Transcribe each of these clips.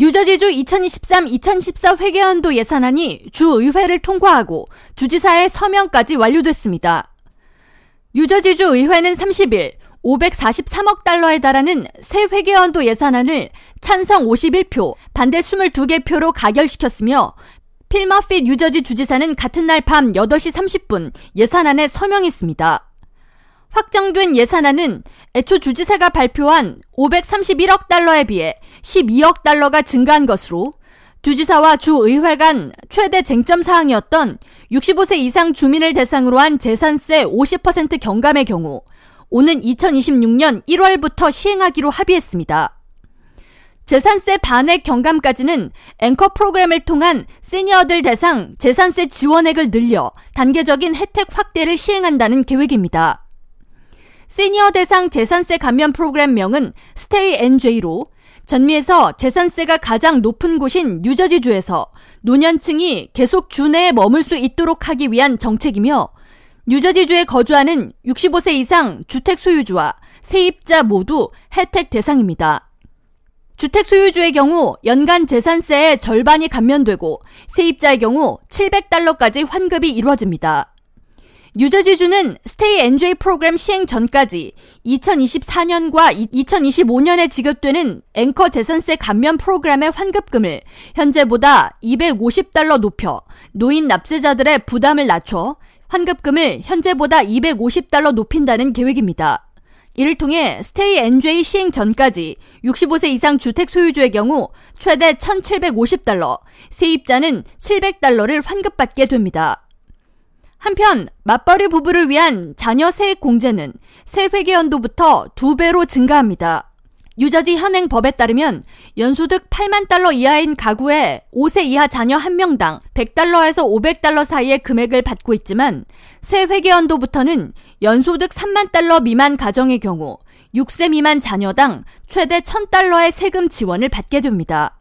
뉴저지주 2023-2014 회계연도 예산안이 주의회를 통과하고 주지사의 서명까지 완료됐습니다. 뉴저지주 의회는 30일 543억 달러에 달하는 새 회계연도 예산안을 찬성 51표, 반대 22개 표로 가결시켰으며 필머피 뉴저지 주지사는 같은 날 밤 8시 30분 예산안에 서명했습니다. 확정된 예산안은 애초 주지사가 발표한 531억 달러에 비해 12억 달러가 증가한 것으로 주지사와 주의회 간 최대 쟁점 사항이었던 65세 이상 주민을 대상으로 한 재산세 50% 경감의 경우 오는 2026년 1월부터 시행하기로 합의했습니다. 재산세 반액 경감까지는 앵커 프로그램을 통한 시니어들 대상 재산세 지원액을 늘려 단계적인 혜택 확대를 시행한다는 계획입니다. 시니어 대상 재산세 감면 프로그램명은 스테이 NJ로 전미에서 재산세가 가장 높은 곳인 뉴저지주에서 노년층이 계속 주 내에 머물 수 있도록 하기 위한 정책이며 뉴저지주에 거주하는 65세 이상 주택 소유주와 세입자 모두 혜택 대상입니다. 주택 소유주의 경우 연간 재산세의 절반이 감면되고 세입자의 경우 700달러까지 환급이 이루어집니다. 뉴저지주는 스테이 NJ 프로그램 시행 전까지 2024년과 2025년에 지급되는 앵커 재산세 감면 프로그램의 환급금을 현재보다 250달러 높여 노인 납세자들의 부담을 낮춰 환급금을 현재보다 250달러 높인다는 계획입니다. 이를 통해 스테이 NJ 시행 전까지 65세 이상 주택 소유주의 경우 최대 1,750달러, 세입자는 700달러를 환급받게 됩니다. 한편 맞벌이 부부를 위한 자녀 세액 공제는 새 회계연도부터 두 배로 증가합니다. 뉴저지 현행 법에 따르면 연소득 8만 달러 이하인 가구에 5세 이하 자녀 1명당 100달러에서 500달러 사이의 금액을 받고 있지만 새 회계연도부터는 연소득 3만 달러 미만 가정의 경우 6세 미만 자녀당 최대 1000달러의 세금 지원을 받게 됩니다.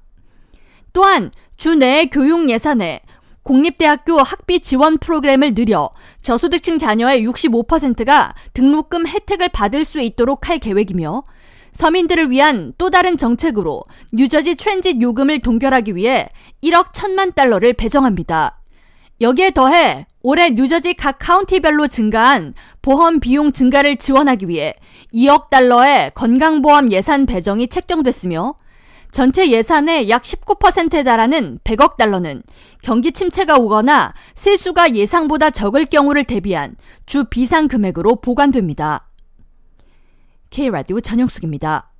또한 주내 교육 예산에 공립대학교 학비 지원 프로그램을 늘려 저소득층 자녀의 65%가 등록금 혜택을 받을 수 있도록 할 계획이며 서민들을 위한 또 다른 정책으로 뉴저지 트랜짓 요금을 동결하기 위해 1억 1천만 달러를 배정합니다. 여기에 더해 올해 뉴저지 각 카운티별로 증가한 보험 비용 증가를 지원하기 위해 2억 달러의 건강보험 예산 배정이 책정됐으며 전체 예산의 약 19%에 달하는 100억 달러는 경기 침체가 오거나 세수가 예상보다 적을 경우를 대비한 주 비상 금액으로 보관됩니다. K라디오 전영숙입니다.